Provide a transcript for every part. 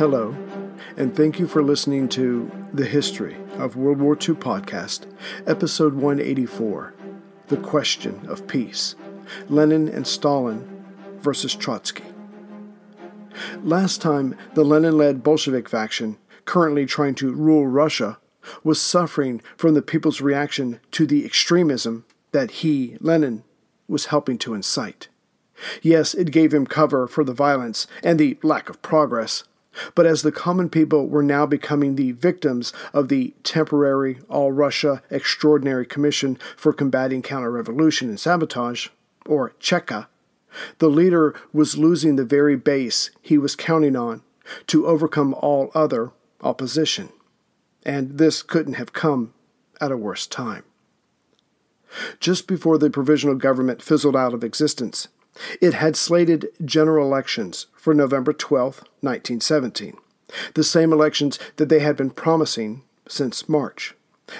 Hello, and thank you for listening to The History of World War II podcast, episode 184 The Question of Peace Lenin and Stalin versus Trotsky. Last time, the Lenin led Bolshevik faction, currently trying to rule Russia, was suffering from the people's reaction to the extremism that he, Lenin, was helping to incite. Yes, it gave him cover for the violence and the lack of progress, but as the common people were now becoming the victims of the temporary All Russia Extraordinary Commission for Combating Counter-Revolution and Sabotage, or Cheka, the leader was losing the very base he was counting on to overcome all other opposition. And this couldn't have come at a worse time. Just before the provisional government fizzled out of existence, it had slated general elections for November 12, 1917, the same elections that they had been promising since March,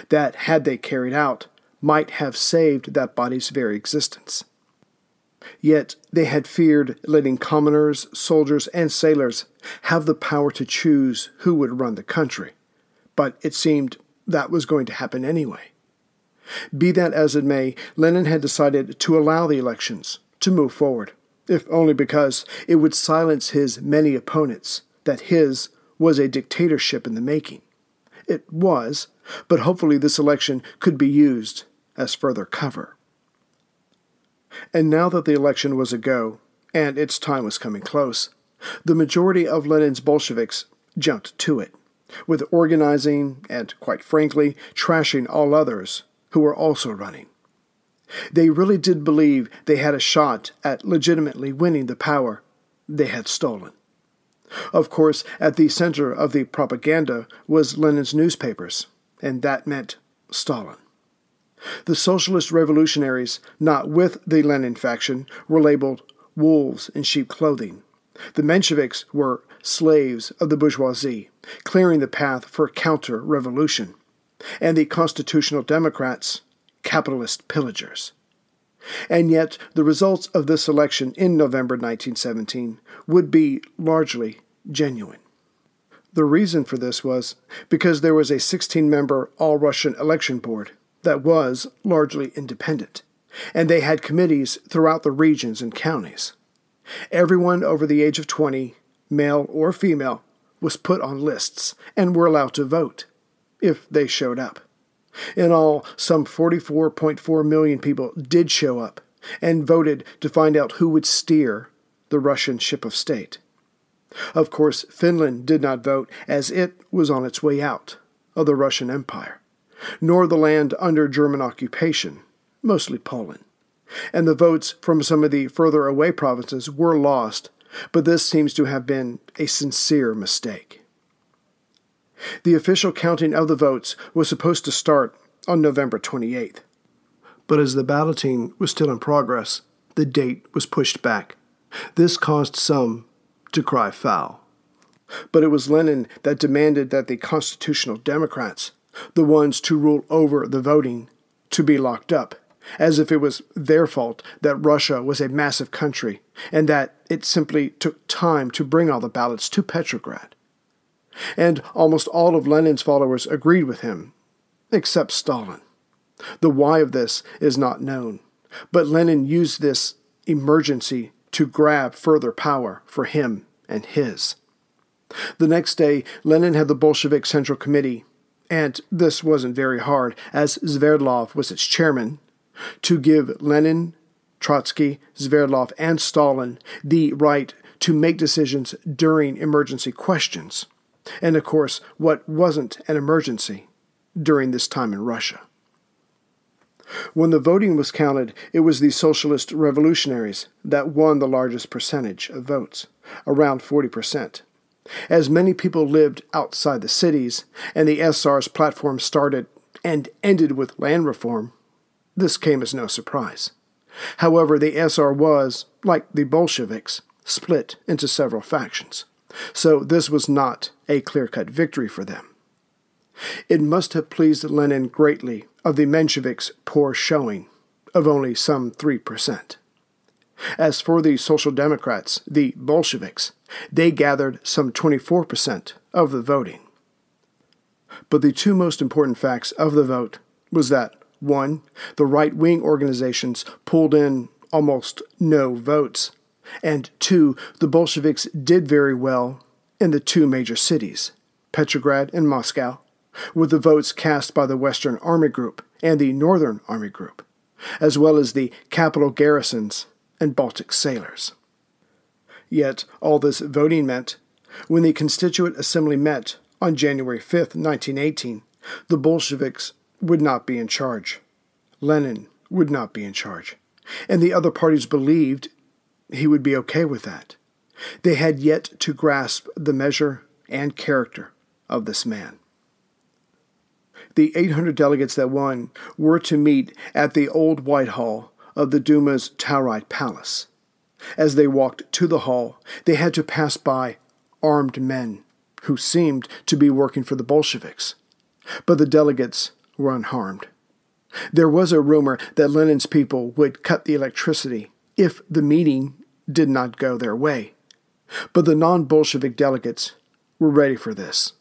that, had they carried out, might have saved that body's very existence. Yet they had feared letting commoners, soldiers, and sailors have the power to choose who would run the country. But it seemed that was going to happen anyway. Be that as it may, Lenin had decided to allow the elections to move forward, if only because it would silence his many opponents that his was a dictatorship in the making. It was, but hopefully this election could be used as further cover. And now that the election was a go, and its time was coming close, the majority of Lenin's Bolsheviks jumped to it, with organizing and, quite frankly, trashing all others who were also running. They really did believe they had a shot at legitimately winning the power they had stolen. Of course, at the center of the propaganda was Lenin's newspapers, and that meant Stalin. The socialist revolutionaries, not with the Lenin faction, were labeled wolves in sheep clothing. The Mensheviks were slaves of the bourgeoisie, clearing the path for counter revolution. And the constitutional Democrats capitalist pillagers. And yet, the results of this election in November 1917 would be largely genuine. The reason for this was because there was a 16 member All Russian election board that was largely independent, and they had committees throughout the regions and counties. Everyone over the age of 20, male or female, was put on lists and were allowed to vote if they showed up. In all, some 44.4 million people did show up and voted to find out who would steer the Russian ship of state. Of course, Finland did not vote as it was on its way out of the Russian Empire, nor the land under German occupation, mostly Poland. And the votes from some of the further away provinces were lost, but this seems to have been a sincere mistake. The official counting of the votes was supposed to start on November 28th. But as the balloting was still in progress, the date was pushed back. This caused some to cry foul. But it was Lenin that demanded that the constitutional Democrats, the ones to rule over the voting, to be locked up, as if it was their fault that Russia was a massive country and that it simply took time to bring all the ballots to Petrograd and almost all of Lenin's followers agreed with him, except Stalin. The why of this is not known, but Lenin used this emergency to grab further power for him and his. The next day, Lenin had the Bolshevik Central Committee, and this wasn't very hard, as Sverdlov was its chairman, to give Lenin, Trotsky, Sverdlov, and Stalin the right to make decisions during emergency questions and of course, what wasn't an emergency during this time in Russia. When the voting was counted, it was the socialist revolutionaries that won the largest percentage of votes, around 40%. As many people lived outside the cities, and the SR's platform started and ended with land reform, this came as no surprise. However, the SR was, like the Bolsheviks, split into several factions. So this was not a clear cut victory for them. It must have pleased Lenin greatly of the Mensheviks' poor showing of only some 3%. As for the Social Democrats, the Bolsheviks, they gathered some 24% of the voting. But the two most important facts of the vote was that one, the right wing organizations pulled in almost no votes, and two, the Bolsheviks did very well in the two major cities, Petrograd and Moscow, with the votes cast by the Western Army Group and the Northern Army Group, as well as the capital garrisons and Baltic sailors. Yet all this voting meant, when the Constituent Assembly met on January 5, 1918, the Bolsheviks would not be in charge. Lenin would not be in charge. And the other parties believed he would be okay with that. They had yet to grasp the measure and character of this man. The 800 delegates that won were to meet at the old Whitehall of the Duma's Tauride Palace. As they walked to the hall, they had to pass by armed men who seemed to be working for the Bolsheviks. But the delegates were unharmed. There was a rumor that Lenin's people would cut the electricity if the meeting did not go their way. But the non Bolshevik delegates were ready for this.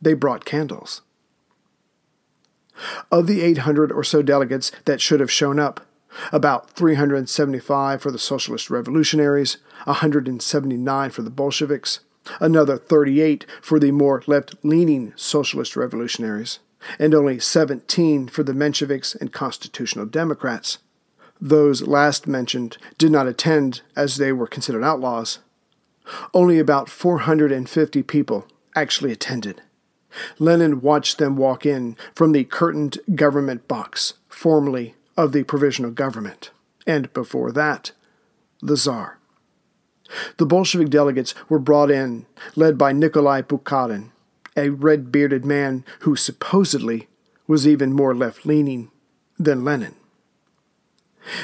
They brought candles. Of the 800 or so delegates that should have shown up, about 375 for the Socialist Revolutionaries, 179 for the Bolsheviks, another 38 for the more left leaning Socialist Revolutionaries, and only 17 for the Mensheviks and Constitutional Democrats. Those last mentioned did not attend as they were considered outlaws. Only about 450 people actually attended. Lenin watched them walk in from the curtained government box, formerly of the provisional government, and before that, the Tsar. The Bolshevik delegates were brought in, led by Nikolai Bukharin, a red bearded man who supposedly was even more left leaning than Lenin.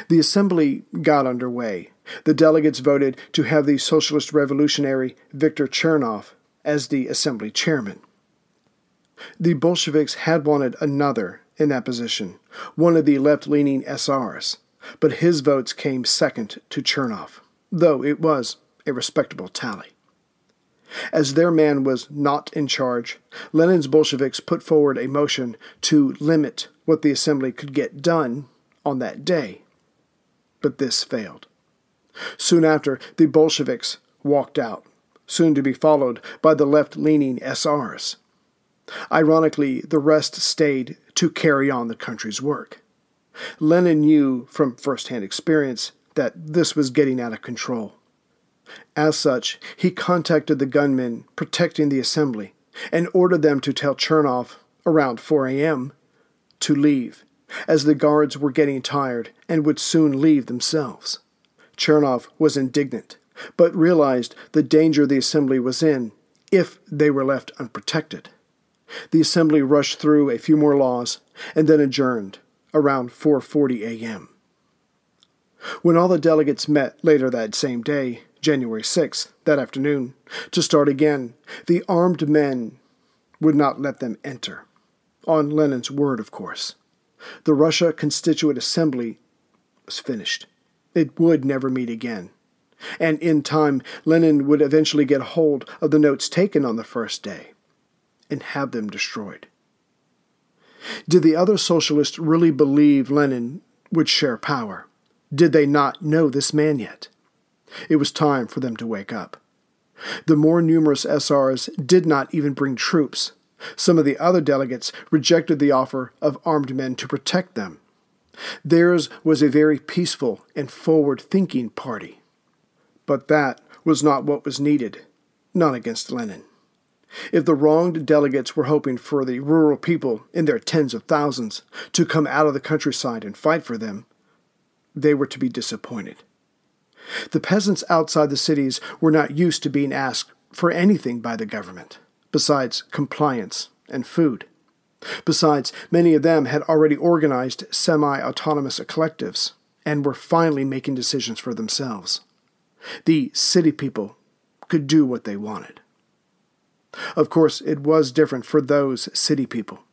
The assembly got underway. The delegates voted to have the socialist revolutionary Viktor Chernov as the assembly chairman. The Bolsheviks had wanted another in that position, one of the left leaning SRs, but his votes came second to Chernov, though it was a respectable tally. As their man was not in charge, Lenin's Bolsheviks put forward a motion to limit what the assembly could get done on that day. But this failed. Soon after, the Bolsheviks walked out, soon to be followed by the left leaning SRs. Ironically, the rest stayed to carry on the country's work. Lenin knew from first hand experience that this was getting out of control. As such, he contacted the gunmen protecting the assembly and ordered them to tell Chernov, around 4 a.m., to leave, as the guards were getting tired and would soon leave themselves. Chernov was indignant, but realized the danger the assembly was in if they were left unprotected. The assembly rushed through a few more laws and then adjourned around 4:40 a.m. When all the delegates met later that same day, January 6th, that afternoon, to start again, the armed men would not let them enter. On Lenin's word, of course. The Russia Constituent Assembly was finished. It would never meet again. And in time, Lenin would eventually get hold of the notes taken on the first day and have them destroyed. Did the other socialists really believe Lenin would share power? Did they not know this man yet? It was time for them to wake up. The more numerous SRs did not even bring troops. Some of the other delegates rejected the offer of armed men to protect them. Theirs was a very peaceful and forward thinking party. But that was not what was needed, not against Lenin. If the wronged delegates were hoping for the rural people in their tens of thousands to come out of the countryside and fight for them, they were to be disappointed. The peasants outside the cities were not used to being asked for anything by the government, besides compliance and food. Besides, many of them had already organized semi autonomous collectives and were finally making decisions for themselves. The city people could do what they wanted. Of course, it was different for those city people.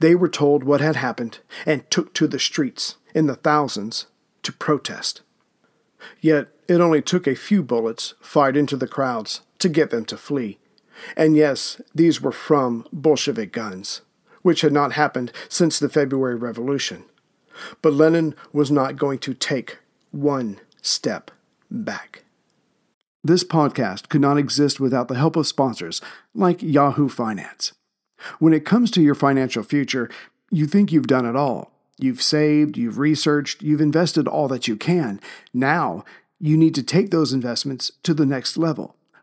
They were told what had happened and took to the streets in the thousands to protest. Yet it only took a few bullets fired into the crowds to get them to flee. And yes, these were from Bolshevik guns, which had not happened since the February Revolution. But Lenin was not going to take one step back. This podcast could not exist without the help of sponsors like Yahoo Finance. When it comes to your financial future, you think you've done it all. You've saved, you've researched, you've invested all that you can. Now, you need to take those investments to the next level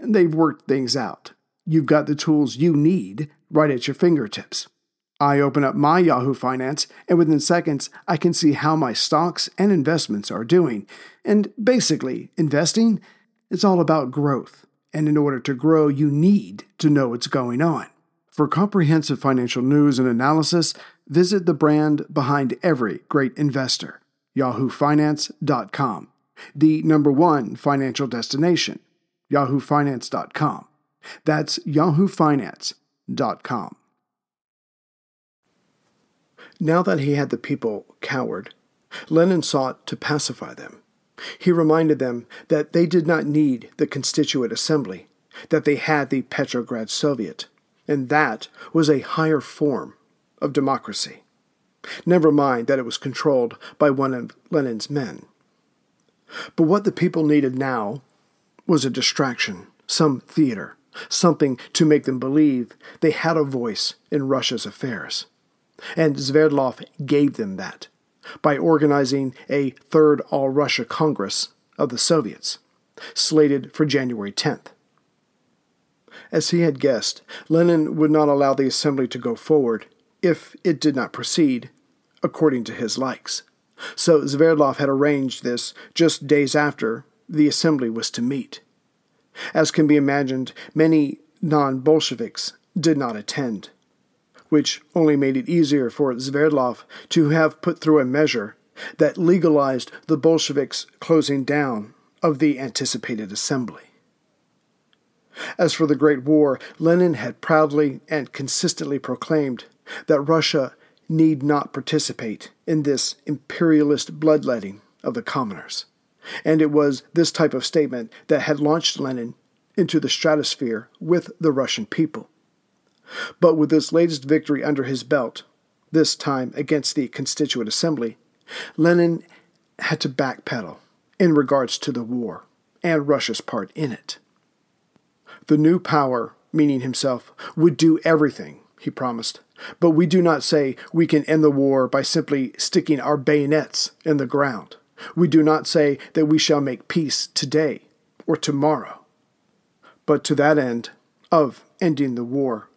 and they've worked things out. You've got the tools you need right at your fingertips. I open up my Yahoo Finance, and within seconds, I can see how my stocks and investments are doing. And basically, investing, it's all about growth. And in order to grow, you need to know what's going on. For comprehensive financial news and analysis, visit the brand behind every great investor, yahoofinance.com, the number one financial destination, yahoofinance.com. That's yahoofinance.com. Now that he had the people cowered, Lenin sought to pacify them. He reminded them that they did not need the Constituent Assembly, that they had the Petrograd Soviet, and that was a higher form of democracy. Never mind that it was controlled by one of Lenin's men. But what the people needed now was a distraction, some theater, something to make them believe they had a voice in Russia's affairs. And Sverdlov gave them that by organizing a Third All Russia Congress of the Soviets, slated for January 10th. As he had guessed, Lenin would not allow the assembly to go forward if it did not proceed according to his likes. So Sverdlov had arranged this just days after the assembly was to meet. As can be imagined, many non Bolsheviks did not attend which only made it easier for Sverdlov to have put through a measure that legalized the Bolsheviks' closing down of the anticipated assembly. As for the Great War, Lenin had proudly and consistently proclaimed that Russia need not participate in this imperialist bloodletting of the commoners. And it was this type of statement that had launched Lenin into the stratosphere with the Russian people. But with this latest victory under his belt, this time against the Constituent Assembly, Lenin had to backpedal in regards to the war and Russia's part in it. The new power, meaning himself, would do everything, he promised. But we do not say we can end the war by simply sticking our bayonets in the ground. We do not say that we shall make peace today or tomorrow. But to that end of ending the war,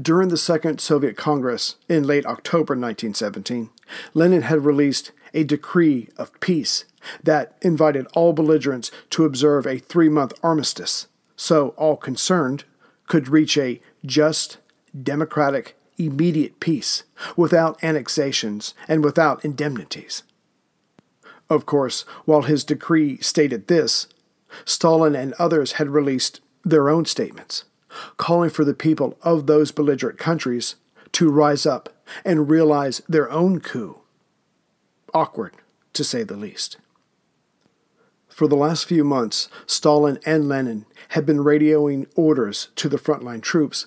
during the Second Soviet Congress in late October 1917, Lenin had released a decree of peace that invited all belligerents to observe a three month armistice so all concerned could reach a just, democratic, immediate peace without annexations and without indemnities. Of course, while his decree stated this, Stalin and others had released their own statements calling for the people of those belligerent countries to rise up and realize their own coup. Awkward, to say the least. For the last few months, Stalin and Lenin had been radioing orders to the frontline troops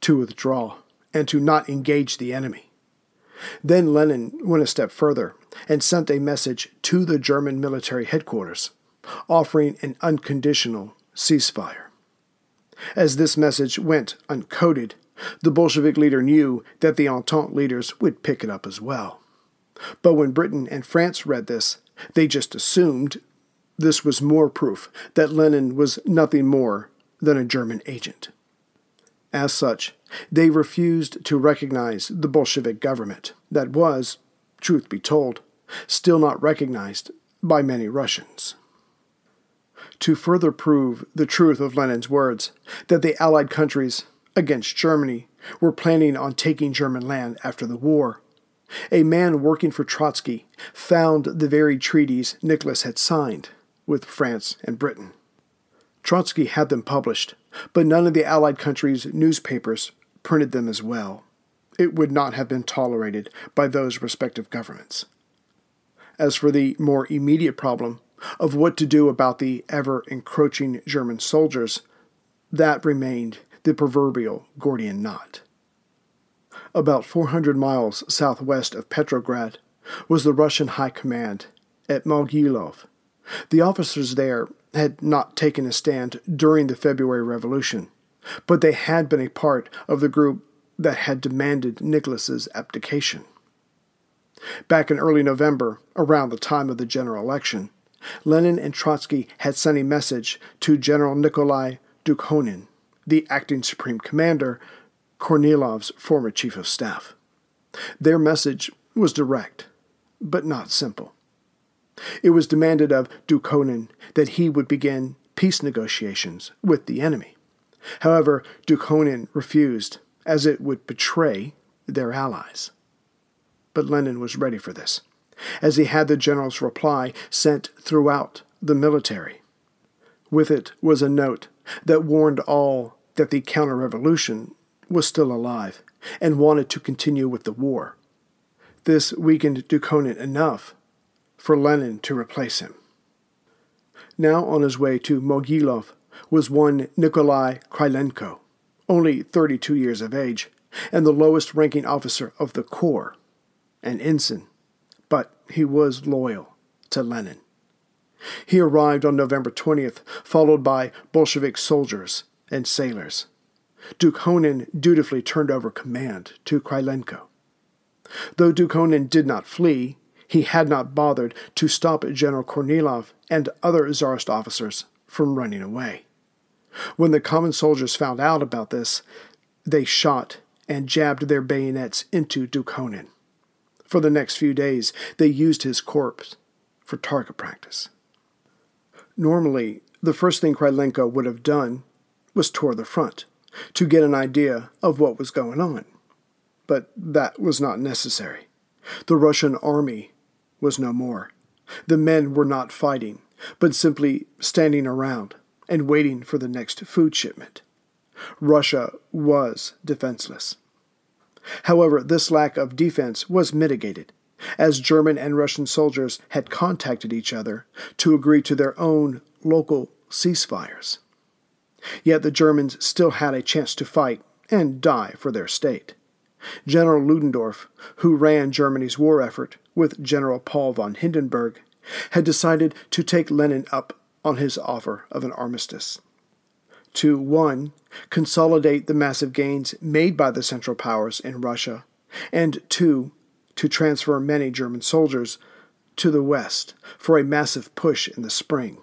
to withdraw and to not engage the enemy. Then Lenin went a step further and sent a message to the German military headquarters, offering an unconditional ceasefire. As this message went uncoded, the Bolshevik leader knew that the Entente leaders would pick it up as well. But when Britain and France read this, they just assumed this was more proof that Lenin was nothing more than a German agent. As such, they refused to recognize the Bolshevik government that was, truth be told, still not recognized by many Russians. To further prove the truth of Lenin's words, that the Allied countries, against Germany, were planning on taking German land after the war, a man working for Trotsky found the very treaties Nicholas had signed with France and Britain. Trotsky had them published, but none of the Allied countries' newspapers printed them as well. It would not have been tolerated by those respective governments. As for the more immediate problem of what to do about the ever encroaching German soldiers, that remained the proverbial Gordian knot. About 400 miles southwest of Petrograd was the Russian High Command at Mogilov. The officers there had not taken a stand during the February Revolution, but they had been a part of the group that had demanded Nicholas's abdication. Back in early November, around the time of the general election, Lenin and Trotsky had sent a message to General Nikolai Dukhonin, the acting supreme commander, Kornilov's former chief of staff. Their message was direct, but not simple. It was demanded of Dukhonin that he would begin peace negotiations with the enemy. However, Dukhonin refused, as it would betray their allies. But Lenin was ready for this, as he had the general's reply sent throughout the military. With it was a note that warned all that the counter revolution was still alive and wanted to continue with the war. This weakened Dukhonin enough for Lenin to replace him. Now on his way to Mogilov was one Nikolai Krylenko, only 32 years of age, and the lowest ranking officer of the Corps, an ensign, but he was loyal to Lenin. He arrived on November 20th, followed by Bolshevik soldiers and sailors. Dukhonin dutifully turned over command to Krylenko. Though Dukhonin did not flee, he had not bothered to stop General Kornilov and other Tsarist officers from running away. When the common soldiers found out about this, they shot and jabbed their bayonets into Dukhonin. For the next few days, they used his corpse for target practice. Normally, the first thing Krylenko would have done was tour the front to get an idea of what was going on. But that was not necessary. The Russian army was no more. The men were not fighting, but simply standing around and waiting for the next food shipment. Russia was defenseless. However, this lack of defense was mitigated, as German and Russian soldiers had contacted each other to agree to their own local ceasefires. Yet the Germans still had a chance to fight and die for their state. General Ludendorff, who ran Germany's war effort with General Paul von Hindenburg, had decided to take Lenin up on his offer of an armistice. To 1. Consolidate the massive gains made by the Central Powers in Russia, and 2. To transfer many German soldiers to the West for a massive push in the spring.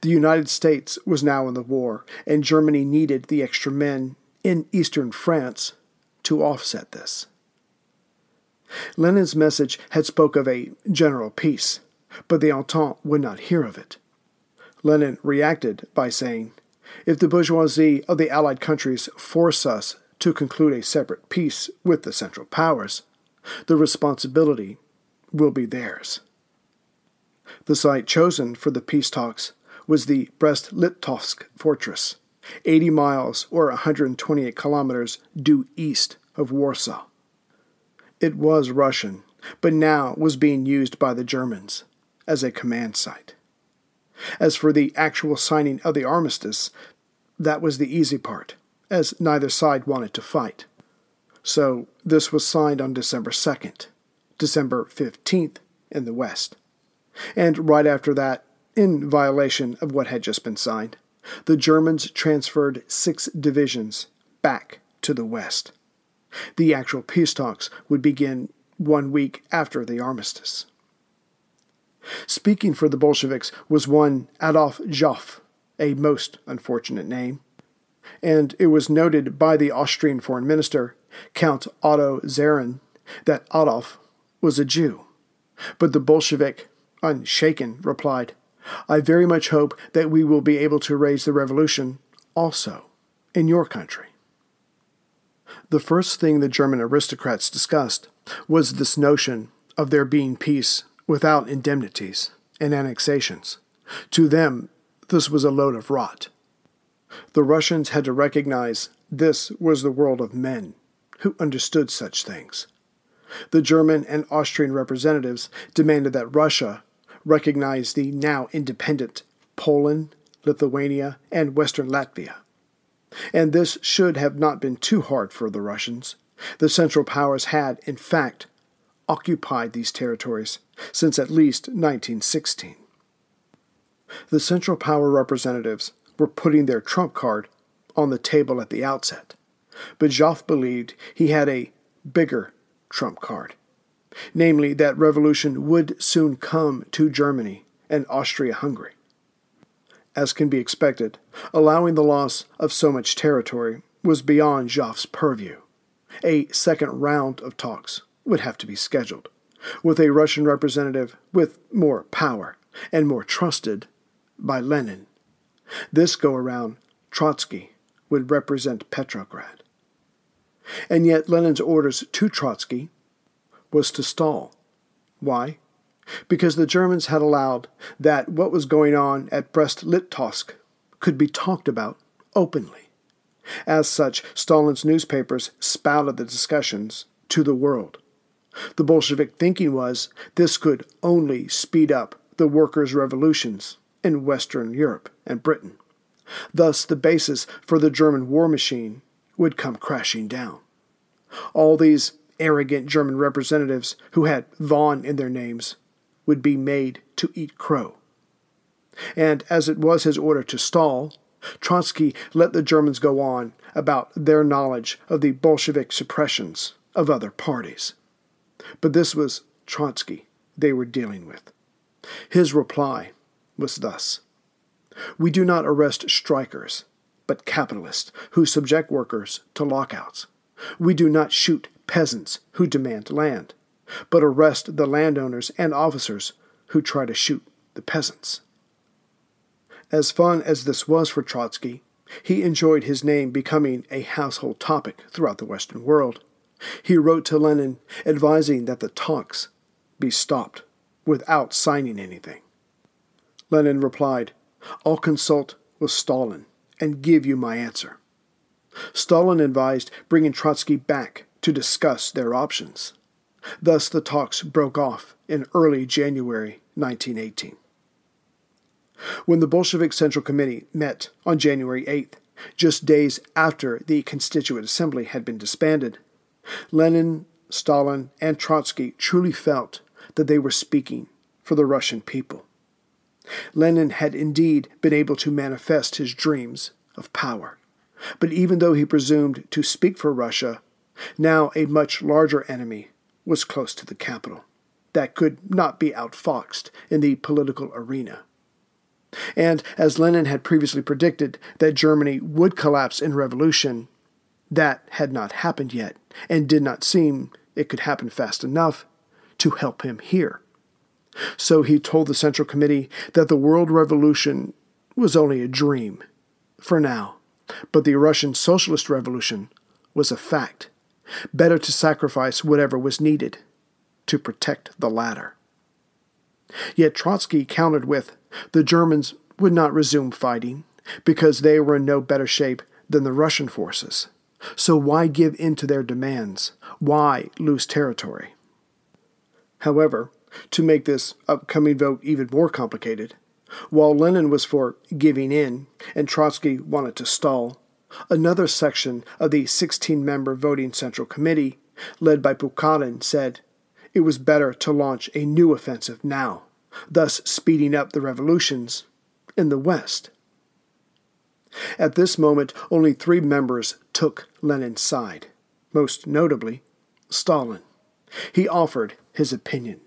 The United States was now in the war, and Germany needed the extra men in eastern France to offset this. Lenin's message had spoke of a general peace, but the Entente would not hear of it. Lenin reacted by saying, If the bourgeoisie of the Allied countries force us to conclude a separate peace with the Central Powers, the responsibility will be theirs. The site chosen for the peace talks was the Brest-Litovsk fortress, 80 miles or 128 kilometers due east of Warsaw. It was Russian, but now was being used by the Germans as a command site. As for the actual signing of the armistice, that was the easy part, as neither side wanted to fight. So this was signed on December 2nd, December 15th in the West. And right after that, in violation of what had just been signed, the Germans transferred six divisions back to the west. The actual peace talks would begin one week after the armistice. Speaking for the Bolsheviks was one Adolf Joffe, a most unfortunate name, and it was noted by the Austrian foreign minister, Count Otto Czernin, that Adolf was a Jew. But the Bolshevik, unshaken, replied, I very much hope that we will be able to raise the revolution also in your country. The first thing the German aristocrats discussed was this notion of there being peace without indemnities and annexations. To them, this was a load of rot. The Russians had to recognize this was the world of men who understood such things. The German and Austrian representatives demanded that Russia recognize the now independent Poland, Lithuania, and Western Latvia. And this should have not been too hard for the Russians. The Central Powers had, in fact, occupied these territories since at least 1916. The Central Power representatives were putting their trump card on the table at the outset, but Joffe believed he had a bigger trump card, namely that revolution would soon come to Germany and Austria Hungary. As can be expected, allowing the loss of so much territory was beyond Joffe's purview. A second round of talks would have to be scheduled, with a Russian representative with more power and more trusted by Lenin. This go around, Trotsky would represent Petrograd. And yet Lenin's orders to Trotsky was to stall. Why? Because the Germans had allowed that what was going on at Brest-Litovsk could be talked about openly. As such, Stalin's newspapers spouted the discussions to the world. The Bolshevik thinking was this could only speed up the workers' revolutions in Western Europe and Britain. Thus, the basis for the German war machine would come crashing down. All these arrogant German representatives who had von in their names would be made to eat crow. And as it was his order to stall, Trotsky let the Germans go on about their knowledge of the Bolshevik suppressions of other parties. But this was Trotsky they were dealing with. His reply was thus We do not arrest strikers, but capitalists who subject workers to lockouts. We do not shoot peasants who demand land, but arrest the landowners and officers who try to shoot the peasants. As fun as this was for Trotsky, he enjoyed his name becoming a household topic throughout the Western world. He wrote to Lenin advising that the talks be stopped without signing anything. Lenin replied, I'll consult with Stalin and give you my answer. Stalin advised bringing Trotsky back to discuss their options. Thus, the talks broke off in early January 1918. When the Bolshevik Central Committee met on January 8th, just days after the Constituent Assembly had been disbanded, Lenin, Stalin, and Trotsky truly felt that they were speaking for the Russian people. Lenin had indeed been able to manifest his dreams of power. But even though he presumed to speak for Russia, now a much larger enemy was close to the capital that could not be outfoxed in the political arena. And as Lenin had previously predicted that Germany would collapse in revolution, that had not happened yet and did not seem it could happen fast enough to help him here. So he told the Central Committee that the world revolution was only a dream for now, but the Russian Socialist Revolution was a fact. Better to sacrifice whatever was needed to protect the latter. Yet Trotsky countered with the Germans would not resume fighting because they were in no better shape than the Russian forces. So why give in to their demands? Why lose territory? However, to make this upcoming vote even more complicated, while Lenin was for giving in and Trotsky wanted to stall, another section of the 16 member voting Central Committee, led by Bukharin, said it was better to launch a new offensive now, thus speeding up the revolutions in the West. At this moment, only three members took Lenin's side, most notably Stalin. He offered his opinion.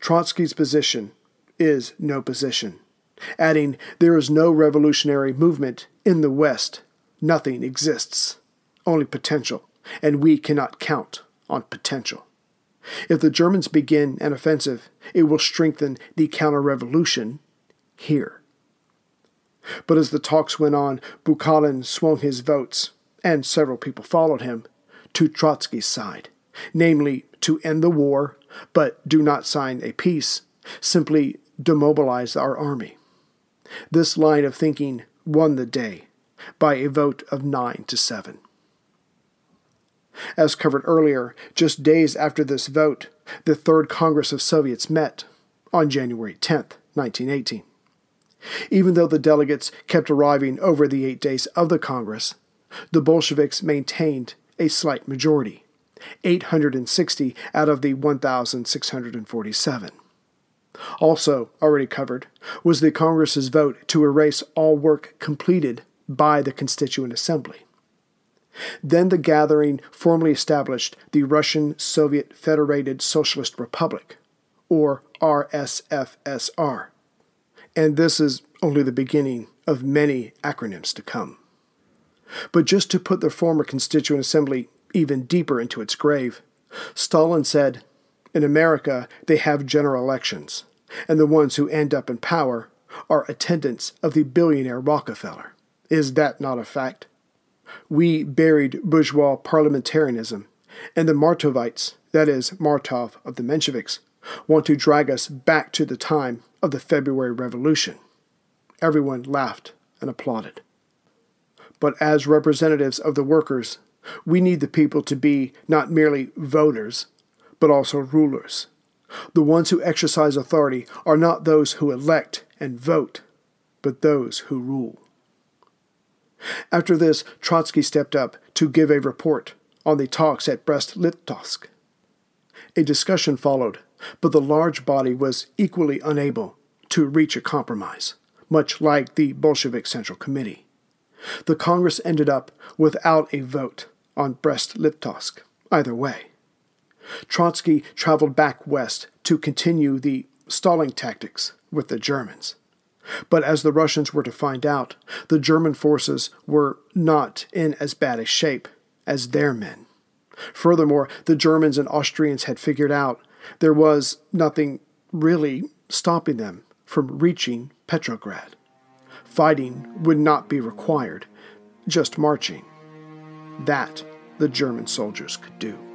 Trotsky's position is no position, adding, There is no revolutionary movement in the West. Nothing exists, only potential, and we cannot count on potential. If the Germans begin an offensive, it will strengthen the counter revolution here. But as the talks went on, Bukharin swung his votes, and several people followed him, to Trotsky's side, namely to end the war, but do not sign a peace, simply demobilize our army. This line of thinking won the day by a vote of 9 to 7. As covered earlier, just days after this vote, the Third Congress of Soviets met on January 10, 1918. Even though the delegates kept arriving over the eight days of the Congress, the Bolsheviks maintained a slight majority 860 out of the 1,647. Also, already covered, was the Congress's vote to erase all work completed by the Constituent Assembly. Then the gathering formally established the Russian Soviet Federated Socialist Republic, or RSFSR. And this is only the beginning of many acronyms to come. But just to put the former Constituent Assembly even deeper into its grave, Stalin said, In America, they have general elections, and the ones who end up in power are attendants of the billionaire Rockefeller. Is that not a fact? We buried bourgeois parliamentarism, and the Martovites, that is, Martov of the Mensheviks, want to drag us back to the time of the February Revolution. Everyone laughed and applauded. But as representatives of the workers, we need the people to be not merely voters, but also rulers. The ones who exercise authority are not those who elect and vote, but those who rule. After this, Trotsky stepped up to give a report on the talks at Brest-Litovsk. A discussion followed, but the large body was equally unable to reach a compromise, much like the Bolshevik Central Committee. The Congress ended up without a vote on Brest-Litovsk, either way. Trotsky traveled back west to continue the stalling tactics with the Germans. But as the Russians were to find out, the German forces were not in as bad a shape as their men. Furthermore, the Germans and Austrians had figured out there was nothing really stopping them from reaching Petrograd. Fighting would not be required, just marching. That the German soldiers could do.